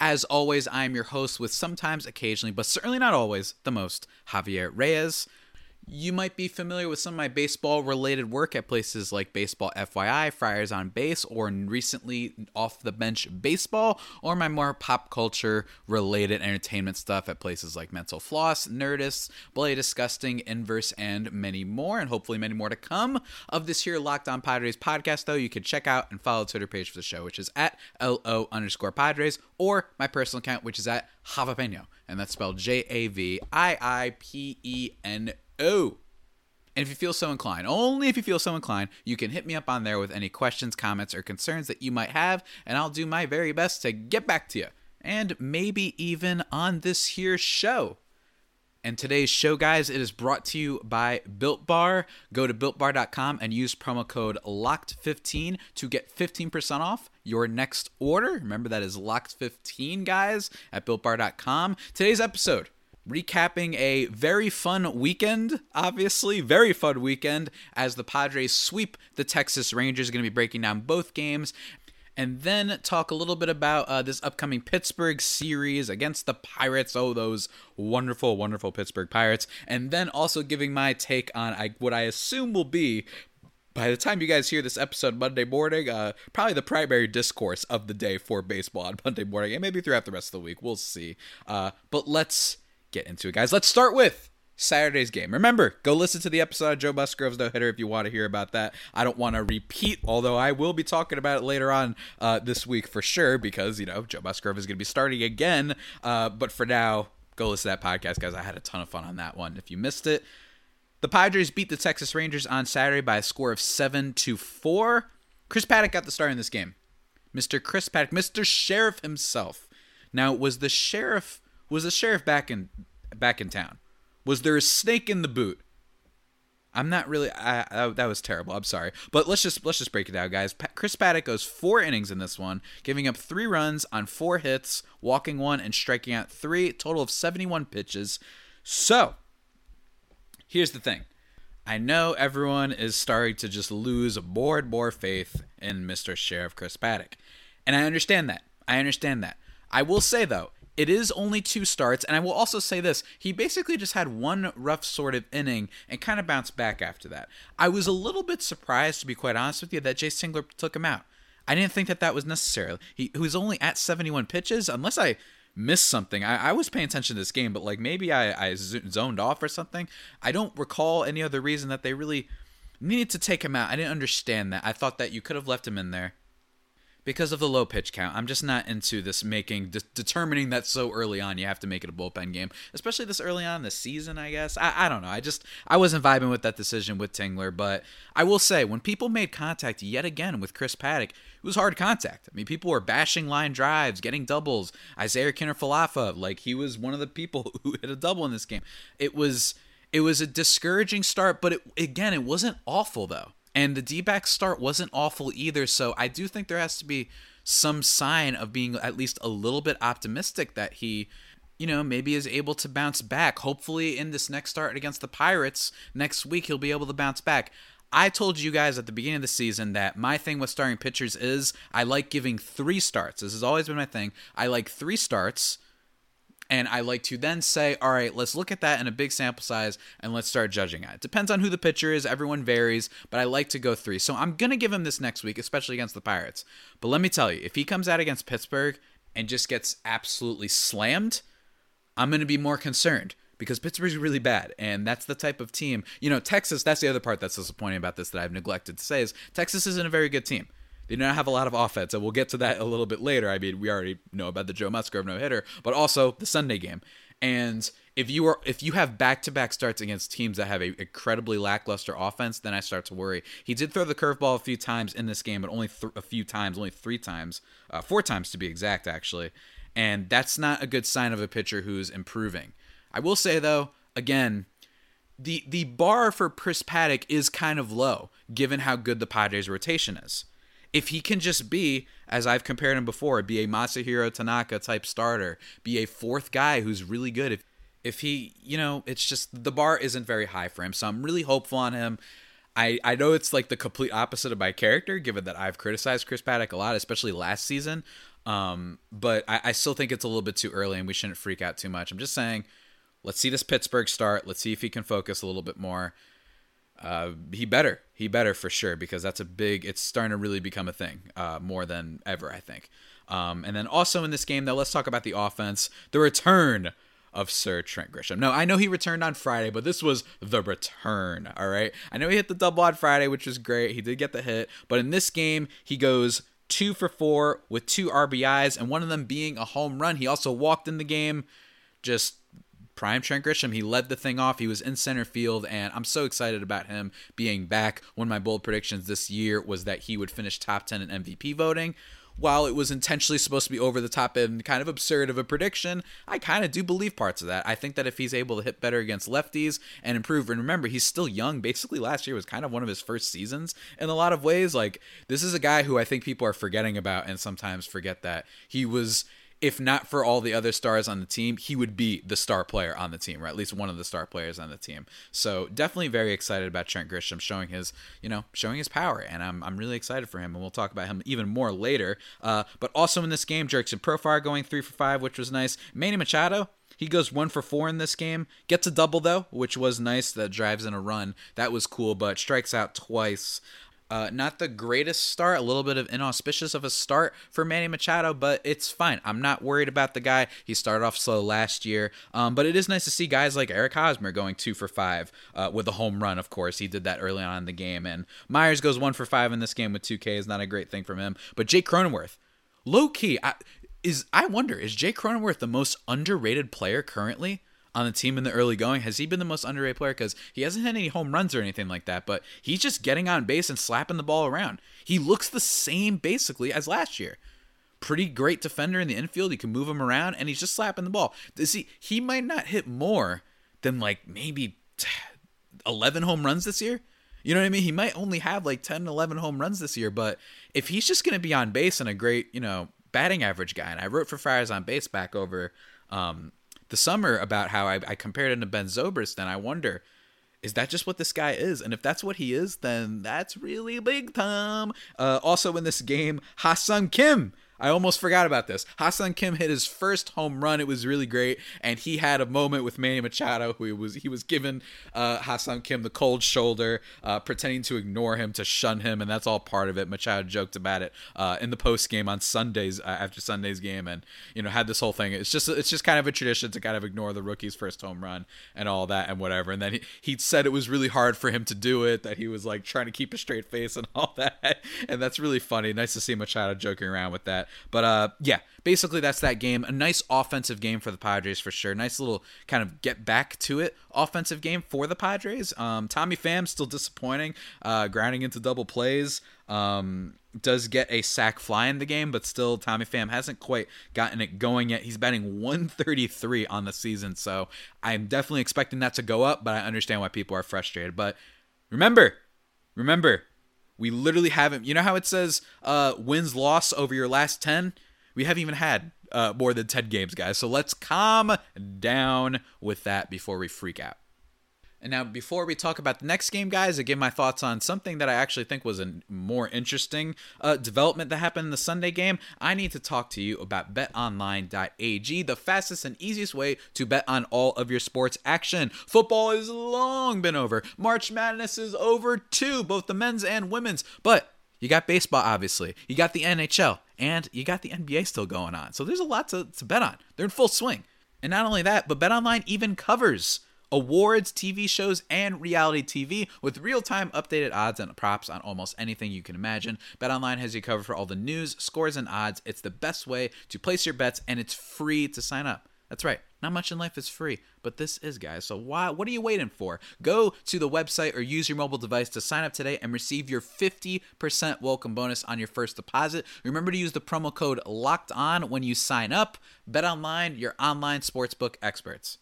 As always, I'm your host with sometimes, occasionally, but certainly not always, the most, Javier Reyes. You might be familiar with some of my baseball related work at places like Baseball FYI, Friars on Base, or recently Off the Bench Baseball, or my more pop culture related entertainment stuff at places like Mental Floss, Nerdist, Bloody Disgusting, Inverse, and many more, and hopefully many more to come. Of this here Locked On Padres podcast, though, you can check out and follow the Twitter page for the show, which is at LO underscore Padres, or my personal account, which is at Javapeno, and that's spelled J A V I I P E N Oh. And if you feel so inclined, only if you feel so inclined, you can hit me up on there with any questions, comments, or concerns that you might have, and I'll do my very best to get back to you. And maybe even on this here show. And today's show, guys, it is brought to you by Built Bar. Go to builtbar.com and use promo code LOCKED15 to get 15% off your next order. Remember, that is LOCKED15, guys, at builtbar.com. Today's episode recapping a very fun weekend, obviously, very fun weekend as the Padres sweep the Texas Rangers. Going to be breaking down both games. And then talk a little bit about uh, this upcoming Pittsburgh series against the Pirates. Oh, those wonderful, wonderful Pittsburgh Pirates. And then also giving my take on I, what I assume will be by the time you guys hear this episode Monday morning, uh, probably the primary discourse of the day for baseball on Monday morning, and maybe throughout the rest of the week. We'll see. Uh, but let's get into it, guys. Let's start with Saturday's game. Remember, go listen to the episode of Joe Musgrove's no hitter if you want to hear about that. I don't want to repeat, although I will be talking about it later on uh, this week for sure, because you know Joe Musgrove is going to be starting again. Uh, but for now, go listen to that podcast, guys. I had a ton of fun on that one. If you missed it, the Padres beat the Texas Rangers on Saturday by a score of seven to four. Chris Paddack got the start in this game. Mr. Chris Paddack, Mr. Sheriff himself. Now, was the sheriff was the sheriff back in back in town? Was there a snake in the boot? I'm not really. I, I, that was terrible. I'm sorry, but let's just let's just break it down, guys. Pa- Chris Paddack goes four innings in this one, giving up three runs on four hits, walking one, and striking out three. Total of 71 pitches. So, here's the thing. I know everyone is starting to just lose more and more faith in Mr. Sheriff Chris Paddack, and I understand that. I understand that. I will say though, it is only two starts, and I will also say this: he basically just had one rough sort of inning and kind of bounced back after that. I was a little bit surprised, to be quite honest with you, that Jayce Tingler took him out. I didn't think that that was necessary. He, was only at 71 pitches, unless I missed something. I, I was paying attention to this game, but like maybe I, I zoned off or something. I don't recall any other reason that they really needed to take him out. I didn't understand that. I thought that you could have left him in there because of the low pitch count. I'm just not into this making de- determining that so early on you have to make it a bullpen game, especially this early on in the season. I guess I, I don't know. I just I wasn't vibing with that decision with Tingler, but I will say when people made contact yet again with Chris Paddack, it was hard contact. I mean, people were bashing line drives, getting doubles. Isaiah Kiner-Falefa, like he was one of the people who hit a double in this game. It was it was a discouraging start, but it, again, it wasn't awful though. And the D back start wasn't awful either. So I do think there has to be some sign of being at least a little bit optimistic that he, you know, maybe is able to bounce back. Hopefully, in this next start against the Pirates next week, he'll be able to bounce back. I told you guys at the beginning of the season that my thing with starting pitchers is I like giving three starts. This has always been my thing. I like three starts and I like to then say, all right, let's look at that in a big sample size and let's start judging it. it. Depends on who the pitcher is, everyone varies, but I like to go three. So I'm going to give him this next week, especially against the Pirates. But let me tell you, if he comes out against Pittsburgh and just gets absolutely slammed, I'm going to be more concerned because Pittsburgh's really bad, and that's the type of team. You know, Texas. That's the other part that's disappointing about this that I've neglected to say is Texas isn't a very good team. They do not have a lot of offense, and we'll get to that a little bit later. I mean, we already know about the Joe Musgrove no hitter, but also the Sunday game. And if you are if you have back to back starts against teams that have a incredibly lackluster offense, then I start to worry. He did throw the curveball a few times in this game, but only th- a few times, only three times, uh, four times to be exact, actually. And that's not a good sign of a pitcher who's improving. I will say though, again, the the bar for Chris Paddack is kind of low given how good the Padres rotation is. If he can just be, as I've compared him before, be a Masahiro Tanaka type starter, be a fourth guy who's really good. If if he, you know, it's just the bar isn't very high for him. So I'm really hopeful on him. I, I know it's like the complete opposite of my character, given that I've criticized Chris Paddack a lot, especially last season. Um, but I, I still think it's a little bit too early and we shouldn't freak out too much. I'm just saying, let's see this Pittsburgh start. Let's see if he can focus a little bit more. Uh, he better, he better for sure because that's a big. It's starting to really become a thing uh, more than ever, I think. Um, and then also in this game, though, let's talk about the offense. The return of Sir Trent Grisham. No, I know he returned on Friday, but this was the return. All right. I know he hit the double on Friday, which was great. He did get the hit, but in this game, he goes two for four with two RBIs, and one of them being a home run. He also walked in the game. Just prime Trent Grisham. He led the thing off. He was in center field, and I'm so excited about him being back. One of my bold predictions this year was that he would finish top 10 in MVP voting while it was intentionally supposed to be over the top and kind of absurd of a prediction, I kind of do believe parts of that. I think that if he's able to hit better against lefties and improve, and remember, he's still young. Basically, last year was kind of one of his first seasons in a lot of ways. Like, this is a guy who I think people are forgetting about and sometimes forget that he was if not for all the other stars on the team, he would be the star player on the team, or at least one of the star players on the team. So definitely very excited about Trent Grisham showing his, you know, showing his power, and I'm, I'm really excited for him, and we'll talk about him even more later. Uh, but also in this game, Jurickson Profar going three for five, which was nice. Manny Machado, he goes one for four in this game. Gets a double though, which was nice. That drives in a run. That was cool, but strikes out twice. Uh, not the greatest start, a little bit of inauspicious of a start for Manny Machado, but it's fine. I'm not worried about the guy. He started off slow last year, um, but it is nice to see guys like Eric Hosmer going two for five uh, with a home run. Of course, he did that early on in the game, and Myers goes one for five in this game with two Ks. Not a great thing from him, but Jake Cronenworth, low key, I, is I wonder is Jake Cronenworth the most underrated player currently? On the team in the early going? Has he been the most underrated player? Because he hasn't had any home runs or anything like that, but he's just getting on base and slapping the ball around. He looks the same basically as last year. Pretty great defender in the infield. He can move him around, and he's just slapping the ball. He? He might not hit more than like maybe 11 home runs this year. You know what I mean? He might only have like 10, 11 home runs this year, but if he's just going to be on base and a great, you know, batting average guy, and I wrote for Friars on base back over um, the summer about how I, I compared him to Ben Zobrist, and I wonder, is that just what this guy is? And if that's what he is, then that's really big time. Uh, also in this game, Ha-Seong Kim I almost forgot about this. Ha-Seong Kim hit his first home run. It was really great, and he had a moment with Manny Machado, who was he was giving uh, Ha-Seong Kim the cold shoulder, uh, pretending to ignore him, to shun him, and that's all part of it. Machado joked about it uh, in the post game on Sundays uh, after Sunday's game, and you know had this whole thing. It's just it's just kind of a tradition to kind of ignore the rookie's first home run and all that and whatever. And then he he said it was really hard for him to do it, that he was like trying to keep a straight face and all that, and that's really funny. Nice to see Machado joking around with that. But uh, yeah, basically that's that game. A nice offensive game for the Padres for sure. Nice little kind of get back to it offensive game for the Padres. Um, Tommy Pham still disappointing, uh, grounding into double plays. Um, does get a sac fly in the game, but still Tommy Pham hasn't quite gotten it going yet. He's batting 133 on the season, so I'm definitely expecting that to go up, but I understand why people are frustrated. But remember, remember, we literally haven't. You know how it says uh, wins loss over your last ten? We haven't even had uh, more than ten games, guys. So let's calm down with that before we freak out. And now, before we talk about the next game, guys, I give my thoughts on something that I actually think was a more interesting uh, development that happened in the Sunday game. I need to talk to you about betonline.ag, the fastest and easiest way to bet on all of your sports action. Football has long been over, March Madness is over too, both the men's and women's. But you got baseball, obviously, you got the NHL, and you got the NBA still going on. So there's a lot to, to bet on. They're in full swing. And not only that, but BetOnline even covers awards, TV shows, and reality TV with real time updated odds and props on almost anything you can imagine. BetOnline has you covered for all the news, scores, and odds. It's the best way to place your bets, and it's free to sign up. That's right. Not much in life is free, but this is, guys. So why what are you waiting for? Go to the website or use your mobile device to sign up today and receive your 50% welcome bonus on your first deposit. Remember to use the promo code locked on when you sign up. Bet online, your online sportsbook experts.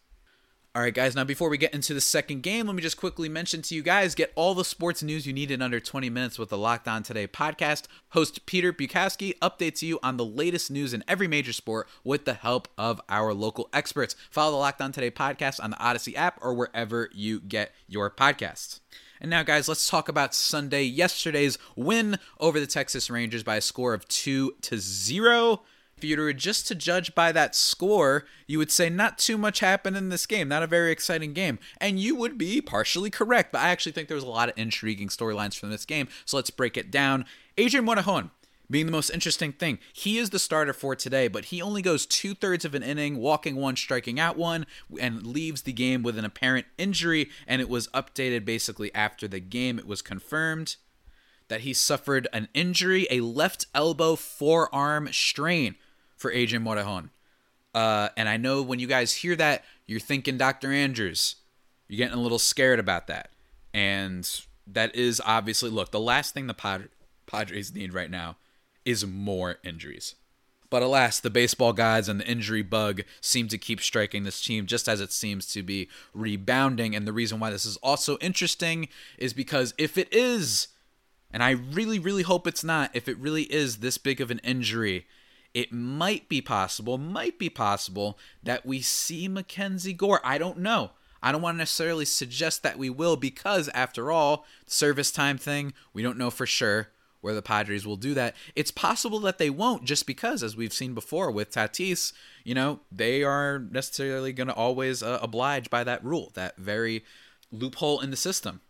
All right, guys, now before we get into the second game, let me just quickly mention to you guys get all the sports news you need in under 20 minutes with the Locked On Today podcast. Host Peter Bukowski updates you on the latest news in every major sport with the help of our local experts. Follow the Locked On Today podcast on the Odyssey app or wherever you get your podcasts. And now, guys, let's talk about Sunday, yesterday's win over the Texas Rangers by a score of 2 to 0 if you were just to judge by that score, you would say not too much happened in this game, not a very exciting game. And you would be partially correct, but I actually think there was a lot of intriguing storylines from this game. So let's break it down. Adrian Morejon being the most interesting thing. He is the starter for today, but he only goes two thirds of an inning, walking one, striking out one, and leaves the game with an apparent injury. And it was updated basically after the game. It was confirmed that he suffered an injury, a left elbow forearm strain for Adrian Morejon. Uh, and I know when you guys hear that, you're thinking Dr. Andrews. You're getting a little scared about that. And that is obviously, look, the last thing the Pod- Padres need right now is more injuries. But alas, the baseball gods and the injury bug seem to keep striking this team just as it seems to be rebounding. And the reason why this is also interesting is because if it is, and I really, really hope it's not, if it really is this big of an injury, it might be possible, might be possible that we see Mackenzie Gore. I don't know. I don't want to necessarily suggest that we will because, after all, service time thing, we don't know for sure where the Padres will do that. It's possible that they won't just because, as we've seen before with Tatis, you know, they are necessarily going to always uh, oblige by that rule, that very loophole in the system.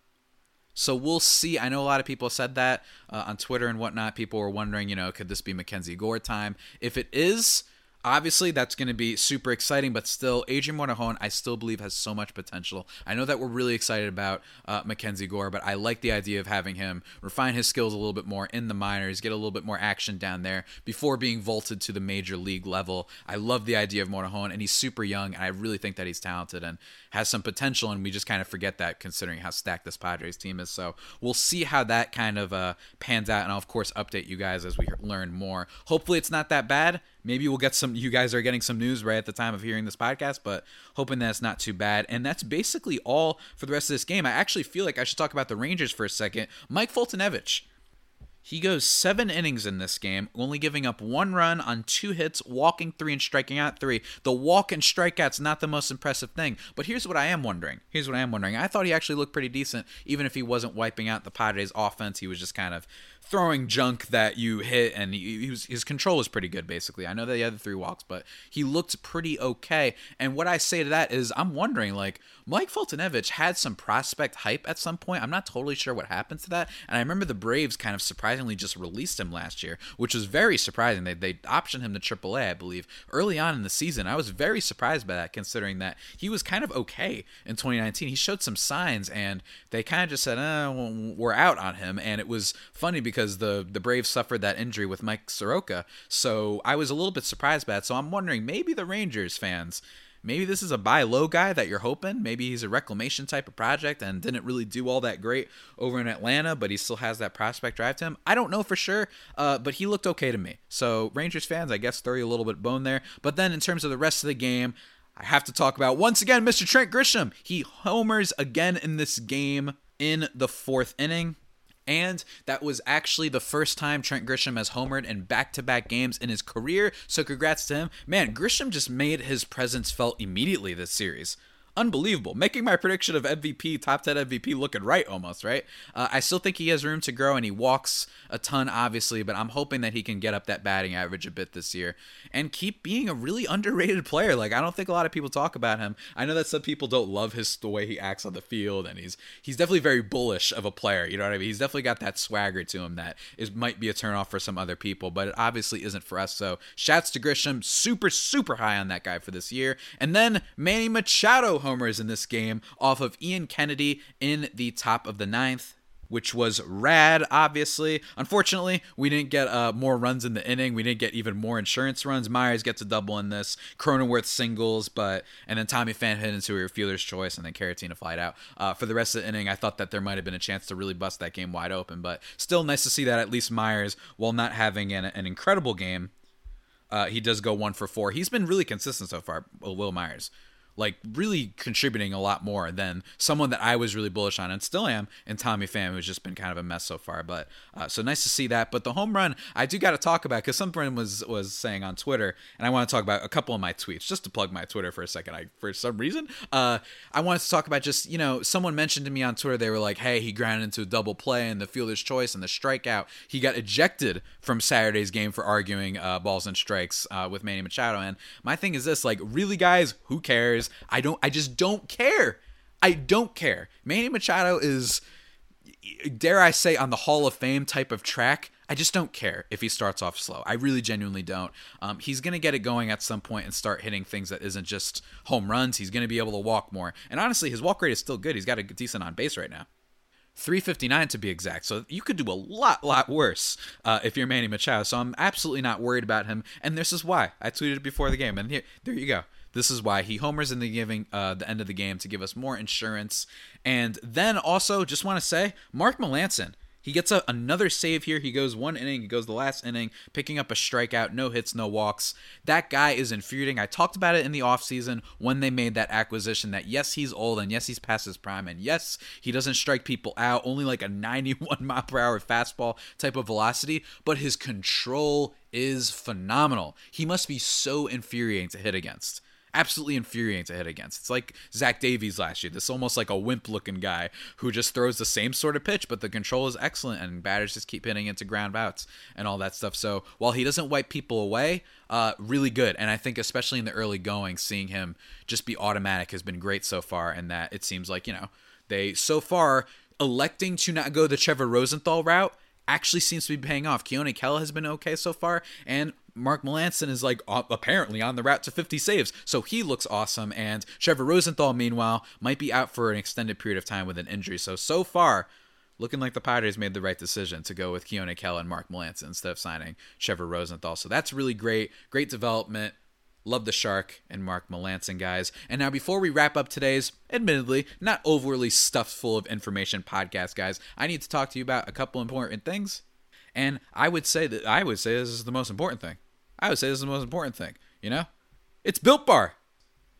So we'll see. I know a lot of people said that uh, on Twitter and whatnot. People were wondering, you know, could this be Mackenzie Gore time? If it is, obviously that's going to be super exciting but still adrian morejon i still believe has so much potential. I know that we're really excited about uh, mackenzie gore but i like the idea of having him refine his skills a little bit more in the minors get a little bit more action down there before being vaulted to the major league level. I love the idea of morejon and he's super young and i really think that he's talented and has some potential and we just kind of forget that considering how stacked this padres team is. So we'll see how that kind of uh, pans out and i'll of course update you guys as we learn more. Hopefully it's not that bad maybe we'll get some you guys are getting some news right at the time of hearing this podcast but hoping that's not too bad and that's basically all for the rest of this game i actually feel like i should talk about the rangers for a second mike foltynewicz he goes seven innings in this game, only giving up one run on two hits, walking three and striking out three. The walk and strikeout's not the most impressive thing, but here's what I am wondering. Here's what I am wondering. I thought he actually looked pretty decent, even if he wasn't wiping out the Padres' offense. He was just kind of throwing junk that you hit, and he, he was, his control was pretty good. Basically, I know the three walks, but he looked pretty okay. And what I say to that is, I'm wondering, like Mike Foltynewicz had some prospect hype at some point. I'm not totally sure what happened to that, and I remember the Braves kind of surprisingly just released him last year, which was very surprising. They they optioned him to AAA, I believe, early on in the season. I was very surprised by that, considering that he was kind of okay in 2019. He showed some signs, and they kind of just said, "Oh, we're out on him." And it was funny because because the the Braves suffered that injury with Mike Soroka. So I was a little bit surprised by that. So I'm wondering maybe the Rangers fans maybe this is a buy low guy that you're hoping. Maybe he's a reclamation type of project and didn't really do all that great over in Atlanta, but he still has that prospect drive to him. I don't know for sure, uh, but he looked okay to me. So Rangers fans, I guess, throw you a little bit bone there. But then in terms of the rest of the game, I have to talk about once again Mr. Trent Grisham. He homers again in this game in the fourth inning. And that was actually the first time Trent Grisham has homered in back to back games in his career. So congrats to him. Man, Grisham just made his presence felt immediately this series unbelievable. Making my prediction of MVP, top 10 MVP, looking right almost, right? Uh, I still think he has room to grow and he walks a ton, obviously, but I'm hoping that he can get up that batting average a bit this year and keep being a really underrated player. Like, I don't think a lot of people talk about him. I know that some people don't love his the way he acts on the field and he's he's definitely very bullish of a player, you know what I mean? He's definitely got that swagger to him that is might be a turnoff for some other people, but it obviously isn't for us. So, shouts to Grisham, super super high on that guy for this year. And then Manny Machado homers in this game off of Ian Kennedy in the top of the ninth. which was rad, obviously. Unfortunately, we didn't get uh, more runs in the inning. We didn't get even more insurance runs. Myers gets a double in this. Cronenworth singles, but and then Tommy Pham hit into a fielder's choice, and then Caratini flied out. Uh, for the rest of the inning, I thought that there might have been a chance to really bust that game wide open, but still nice to see that at least Myers, while not having an, an incredible game, uh, he does go one for four. He's been really consistent so far, Wil Myers like really contributing a lot more than someone that I was really bullish on and still am, and Tommy Pham, who's just been kind of a mess so far. But uh, so nice to see that. But the home run, I do got to talk about because someone was was saying on Twitter, and I want to talk about a couple of my tweets just to plug my Twitter for a second. I for some reason, uh, I wanted to talk about just you know someone mentioned to me on Twitter they were like, hey, he grounded into a double play and the fielder's choice and the strikeout. He got ejected from Saturday's game for arguing uh, balls and strikes uh, with Manny Machado. And my thing is this, like, really, guys, who cares? I don't. I just don't care. I don't care. Manny Machado is, dare I say, on the Hall of Fame type of track. I just don't care if he starts off slow. I really genuinely don't. Um, he's going to get it going at some point and start hitting things that isn't just home runs. He's going to be able to walk more. And honestly, his walk rate is still good. He's got a decent on base right now. 359 to be exact. So you could do a lot, lot worse uh, if you're Manny Machado. So I'm absolutely not worried about him. And this is why I tweeted before the game. And here, there you go. This is why he homers in the giving uh, the end of the game to give us more insurance. And then also, just want to say, Mark Melancon. He gets a, another save here. He goes one inning. He goes the last inning, picking up a strikeout, no hits, no walks. That guy is infuriating. I talked about it in the offseason when they made that acquisition that yes, he's old and yes, he's past his prime and yes, he doesn't strike people out, only like a 91 mile per hour fastball type of velocity, but his control is phenomenal. He must be so infuriating to hit against absolutely infuriating to hit against. It's like Zach Davies last year. This almost like a wimp looking guy who just throws the same sort of pitch, but the control is excellent and batters just keep hitting into ground outs and all that stuff. So while he doesn't wipe people away, uh, really good. And I think especially in the early going, seeing him just be automatic has been great so far. And that it seems like you know they so far electing to not go the Trevor Rosenthal route actually seems to be paying off. Keone Kela has been okay so far, and Mark Melancon is like apparently on the route to 50 saves, so he looks awesome. And Trevor Rosenthal, meanwhile, might be out for an extended period of time with an injury. So so far, looking like the Padres made the right decision to go with Keone Kela and Mark Melancon instead of signing Trevor Rosenthal. So that's really great, great development. Love the Shark and Mark Melancon, guys. And now, before we wrap up today's, admittedly, not overly stuffed full of information podcast, guys, I need to talk to you about a couple important things. And I would say that I would say this is the most important thing. I would say this is the most important thing. You know, it's Built Bar.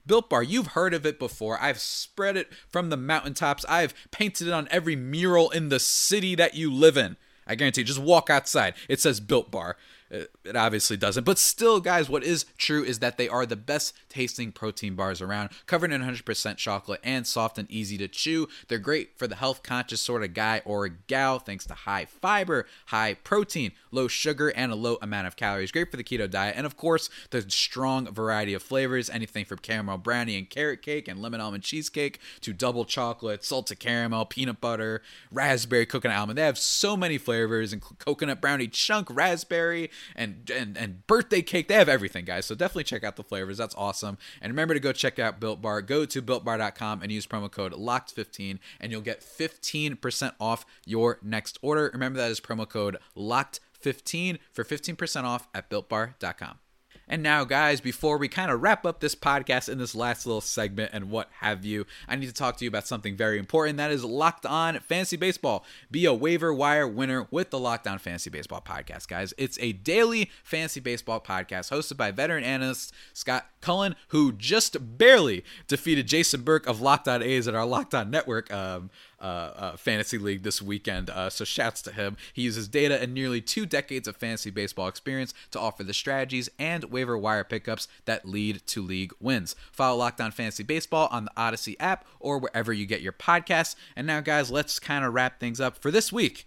Built Bar, you've heard of it before. I've spread it from the mountaintops. I've painted it on every mural in the city that you live in. I guarantee you, just walk outside. It says Built Bar. It obviously doesn't. But still, guys, what is true is that they are the best tasting protein bars around, covered in 100% chocolate and soft and easy to chew. They're great for the health conscious sort of guy or gal, thanks to high fiber, high protein, low sugar, and a low amount of calories. Great for the keto diet. And of course, the strong variety of flavors anything from caramel brownie and carrot cake and lemon almond cheesecake to double chocolate, salted caramel, peanut butter, raspberry coconut almond. They have so many flavors, and coconut brownie chunk, raspberry and and and birthday cake. They have everything, guys. So definitely check out the flavors. That's awesome. And remember to go check out Built Bar. Go to builtbar.com and use promo code LOCKED15 and you'll get 15% off your next order. Remember that is promo code LOCKED15 for 15% off at builtbar.com. And now, guys, before we kind of wrap up this podcast in this last little segment and what have you, I need to talk to you about something very important. That is Locked On Fantasy Baseball. Be a waiver wire winner with the Locked On Fantasy Baseball podcast, guys. It's a daily fantasy baseball podcast hosted by veteran analyst Scott Cullen, who just barely defeated Jason Burke of Locked On A's at our Locked On Network um, uh, uh, fantasy league this weekend. Uh, so shouts to him. He uses data and nearly two decades of fantasy baseball experience to offer the strategies and waiver wire pickups that lead to league wins. Follow Locked On Fantasy Baseball on the Odyssey app or wherever you get your podcasts. And now, guys, let's kind of wrap things up for this week.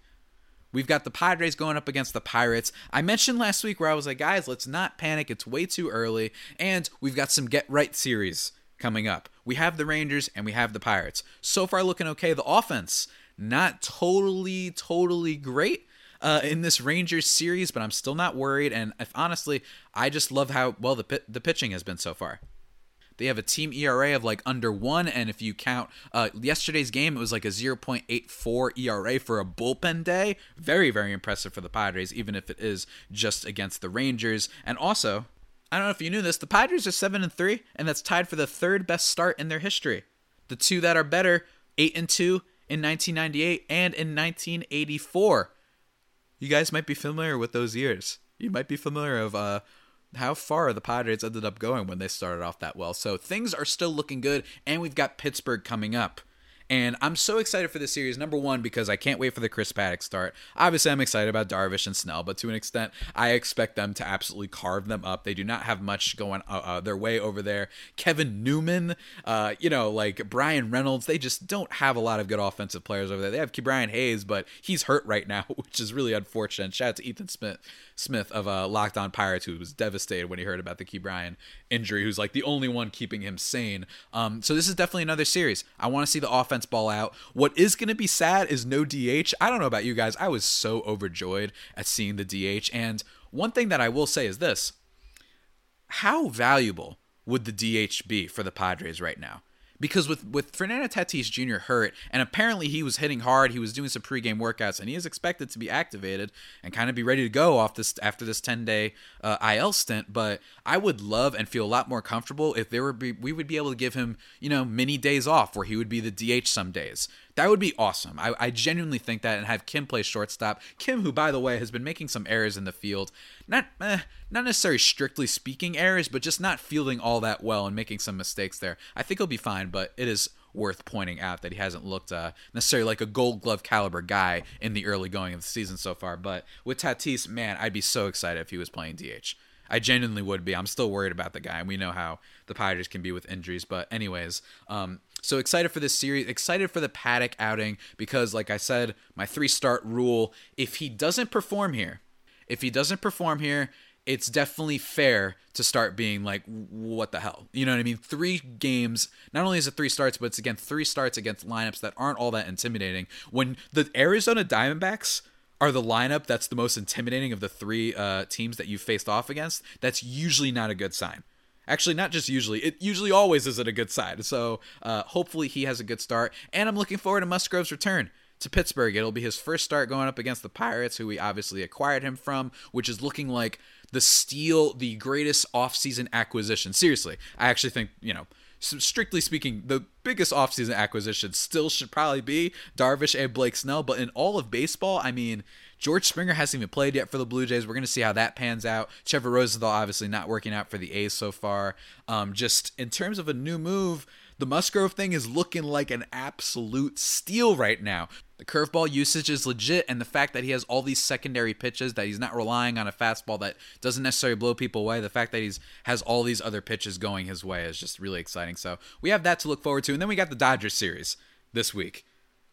We've got the Padres going up against the Pirates. I mentioned last week where I was like, guys, let's not panic. It's way too early. And we've got some get right series coming up. We have the Rangers and we have the Pirates. So far, looking okay. The offense, not totally, totally great. Uh, in this Rangers series, but I'm still not worried. And if honestly, I just love how well the the pitching has been so far. They have a team ERA of like under one, and if you count uh, yesterday's game, it was like a 0.84 ERA for a bullpen day. Very, very impressive for the Padres, even if it is just against the Rangers. And also, I don't know if you knew this, the Padres are seven and three, and that's tied for the third best start in their history. The two that are better, eight and two in 1998 and in 1984. You guys might be familiar with those years. You might be familiar of uh, how far the Padres ended up going when they started off that well. So things are still looking good, and we've got Pittsburgh coming up. And I'm so excited for this series. Number one, because I can't wait for the Chris Paddack start. Obviously, I'm excited about Darvish and Snell, but to an extent, I expect them to absolutely carve them up. They do not have much going uh, uh, their way over there. Kevin Newman, uh, you know, like Bryan Reynolds, they just don't have a lot of good offensive players over there. They have Brian Hayes, but he's hurt right now, which is really unfortunate. Shout out to Ethan Smith, Smith of uh, Locked On Pirates, who was devastated when he heard about the Ke'Bryan injury, who's like the only one keeping him sane. Um, so this is definitely another series. I want to see the offense ball out. What is going to be sad is no DH. I don't know about you guys. I was so overjoyed at seeing the DH. And one thing that I will say is this how valuable would the DH be for the Padres right now? Because with with Fernando Tatis Jr. hurt, and apparently he was hitting hard. He was doing some pregame workouts, and he is expected to be activated and kind of be ready to go off this after this ten day uh, IL stint. But I would love and feel a lot more comfortable if there were be, we would be able to give him you know many days off where he would be the DH some days. That would be awesome. I, I genuinely think that, and have Kim play shortstop. Kim, who by the way has been making some errors in the field, not eh, not necessarily strictly speaking errors, but just not fielding all that well and making some mistakes there. I think he'll be fine, but it is worth pointing out that he hasn't looked uh, necessarily like a Gold Glove caliber guy in the early going of the season so far. But with Tatis, man, I'd be so excited if he was playing DH. I genuinely would be. I'm still worried about the guy, and we know how the Padres can be with injuries. But anyways, um, so excited for this series. Excited for the Paddack outing because, like I said, my three start rule. If he doesn't perform here, if he doesn't perform here, it's definitely fair to start being like, what the hell? You know what I mean? Three games, not only is it three starts, but it's again three starts against lineups that aren't all that intimidating. When the Arizona Diamondbacks are the lineup that's the most intimidating of the three uh, teams that you faced off against, that's usually not a good sign. Actually, not just usually. It usually always isn't a good side. So uh, hopefully he has a good start. And I'm looking forward to Musgrove's return to Pittsburgh. It'll be his first start going up against the Pirates, who we obviously acquired him from, which is looking like the steal, the greatest offseason acquisition. Seriously, I actually think, you know, strictly speaking, the biggest offseason acquisition still should probably be Darvish and Blake Snell. But in all of baseball, I mean, George Springer hasn't even played yet for the Blue Jays. We're going to see how that pans out. Trevor Rosenthal obviously not working out for the A's so far. Um, just in terms of a new move, the Musgrove thing is looking like an absolute steal right now. The curveball usage is legit, and the fact that he has all these secondary pitches, that he's not relying on a fastball that doesn't necessarily blow people away, the fact that he's has all these other pitches going his way is just really exciting. So we have that to look forward to, and then we got the Dodgers series this week.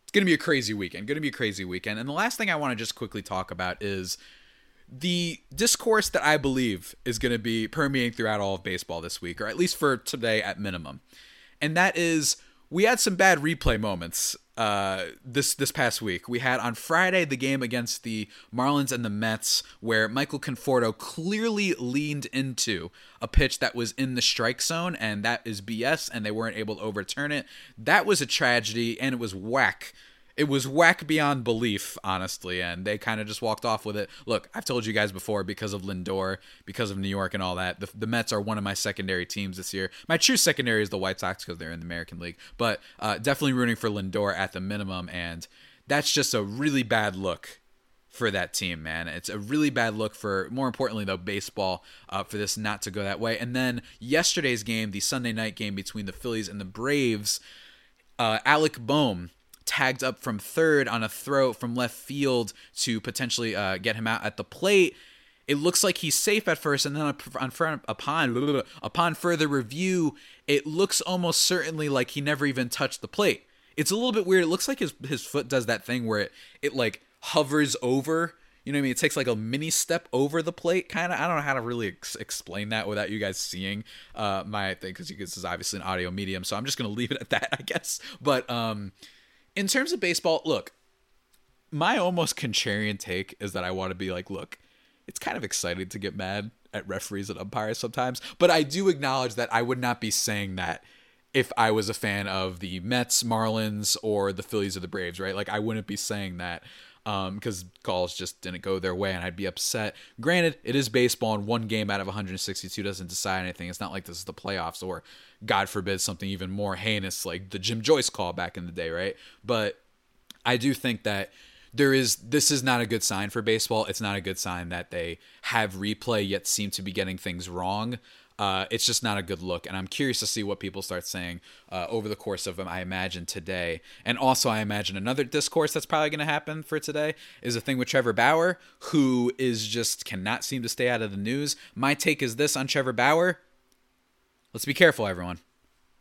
It's gonna be a crazy weekend. Gonna be a crazy weekend. And the last thing I want to just quickly talk about is the discourse that I believe is to be permeating throughout all of baseball this week, or at least for today at minimum. And that is we had some bad replay moments uh, this this past week. We had on Friday the game against the Marlins and the Mets, where Michael Conforto clearly leaned into a pitch that was in the strike zone, and that is BS, and they weren't able to overturn it. That was a tragedy, and it was whack it was whack beyond belief, honestly, and they kind of just walked off with it. Look, I've told you guys before because of Lindor, because of New York and all that. The, the Mets are one of my secondary teams this year. My true secondary is the White Sox because they're in the American League, but uh, definitely rooting for Lindor at the minimum, and that's just a really bad look for that team, man. It's a really bad look for, more importantly, though, baseball uh, for this not to go that way. And then yesterday's game, the Sunday night game between the Phillies and the Braves, uh, Alec Bohm tagged up from third on a throw from left field to potentially uh, get him out at the plate. It looks like he's safe at first, and then upon upon upon further review, it looks almost certainly like he never even touched the plate. It's a little bit weird. It looks like his his foot does that thing where it it like hovers over. You know what I mean? It takes like a mini step over the plate, kind of. I don't know how to really ex- explain that without you guys seeing uh, my thing, because this is obviously an audio medium, so I'm just gonna leave it at that, I guess. But um, in terms of baseball, look, my almost contrarian take is that I want to be like, look, it's kind of exciting to get mad at referees and umpires sometimes, but I do acknowledge that I would not be saying that if I was a fan of the Mets, Marlins, or the Phillies or the Braves, right? Like I wouldn't be saying that because um, calls just didn't go their way and I'd be upset. Granted, it is baseball and one game out of 162 doesn't decide anything. It's not like this is the playoffs or, God forbid, something even more heinous like the Jim Joyce call back in the day, right? But I do think that there is this is not a good sign for baseball. It's not a good sign that they have replay yet seem to be getting things wrong. Uh, it's just not a good look, and I'm curious to see what people start saying uh, over the course of, um, I imagine, today. And also, I imagine another discourse that's probably going to happen for today is a thing with Trevor Bauer, who is just cannot seem to stay out of the news. My take is this on Trevor Bauer. Let's be careful, everyone.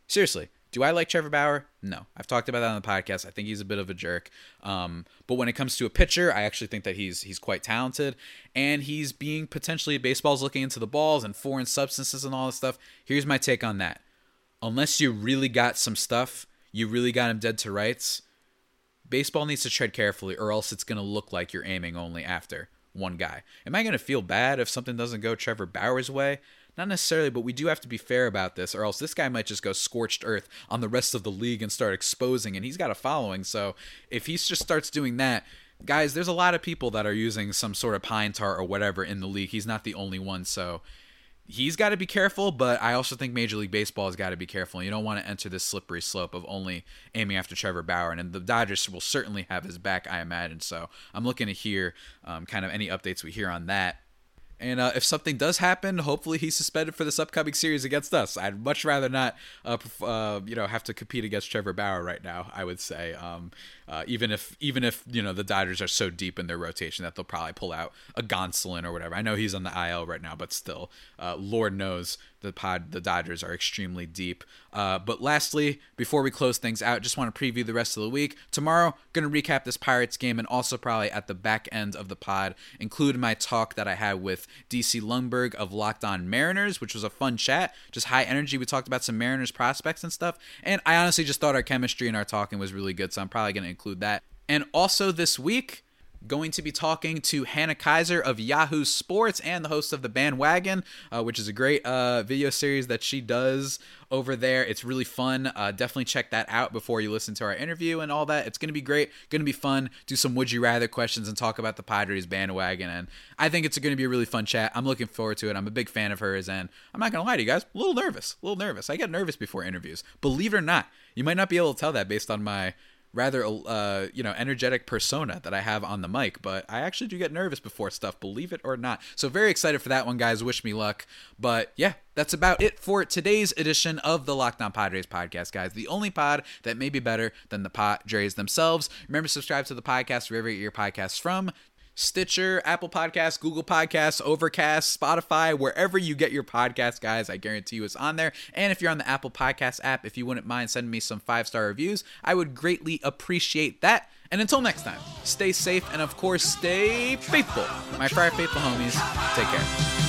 Seriously, do I like Trevor Bauer? No. I've talked about that on the podcast. I think he's a bit of a jerk. Um, but when it comes to a pitcher, I actually think that he's he's quite talented, and he's being potentially baseball's looking into the balls and foreign substances and all this stuff. Here's my take on that. Unless you really got some stuff, you really got him dead to rights. Baseball needs to tread carefully, or else it's going to look like you're aiming only after one guy. Am I going to feel bad if something doesn't go Trevor Bauer's way? Not necessarily, but we do have to be fair about this, or else this guy might just go scorched earth on the rest of the league and start exposing. And he's got a following, so if he just starts doing that, guys, there's a lot of people that are using some sort of pine tar or whatever in the league. He's not the only one, so he's got to be careful, but I also think Major League Baseball has got to be careful. You don't want to enter this slippery slope of only aiming after Trevor Bauer, and the Dodgers will certainly have his back, I imagine. So I'm looking to hear um, kind of any updates we hear on that. And uh, if something does happen, hopefully he's suspended for this upcoming series against us. I'd much rather not, uh, uh, you know, have to compete against Trevor Bauer right now. I would say, um, uh, even if even if you know the Dodgers are so deep in their rotation that they'll probably pull out a Gonsolin or whatever. I know he's on the IL right now, but still, uh, Lord knows the pod the Dodgers are extremely deep. Uh, but lastly, before we close things out, just want to preview the rest of the week. Tomorrow, gonna recap this Pirates game and also probably at the back end of the pod include my talk that I had with DC Lundberg of Locked On Mariners, which was a fun chat, just high energy. We talked about some Mariners prospects and stuff, and I honestly just thought our chemistry and our talking was really good, so I'm probably gonna include that. And also this week, going to be talking to Hannah Keyser of Yahoo Sports and the host of The Bandwagon, uh, which is a great uh, video series that she does over there. It's really fun. Uh, definitely check that out before you listen to our interview and all that. It's going to be great, going to be fun. Do some Would You Rather questions and talk about the Padres bandwagon. And I think it's going to be a really fun chat. I'm looking forward to it. I'm a big fan of hers. And I'm not going to lie to you guys, a little nervous, a little nervous. I get nervous before interviews. Believe it or not, you might not be able to tell that based on my rather uh, you know energetic persona that I have on the mic, but I actually do get nervous before stuff, believe it or not. So very excited for that one, guys. Wish me luck. But yeah, that's about it for today's edition of the Locked On Padres podcast, guys. The only pod that may be better than the Padres themselves. Remember, subscribe to the podcast wherever you get your podcasts from. Stitcher, Apple Podcasts, Google Podcasts, Overcast, Spotify, wherever you get your podcast, guys. I guarantee you it's on there. And if you're on the Apple Podcast app, if you wouldn't mind sending me some five star reviews, I would greatly appreciate that. And until next time, stay safe and of course, stay faithful. My Friar Faithful homies, take care.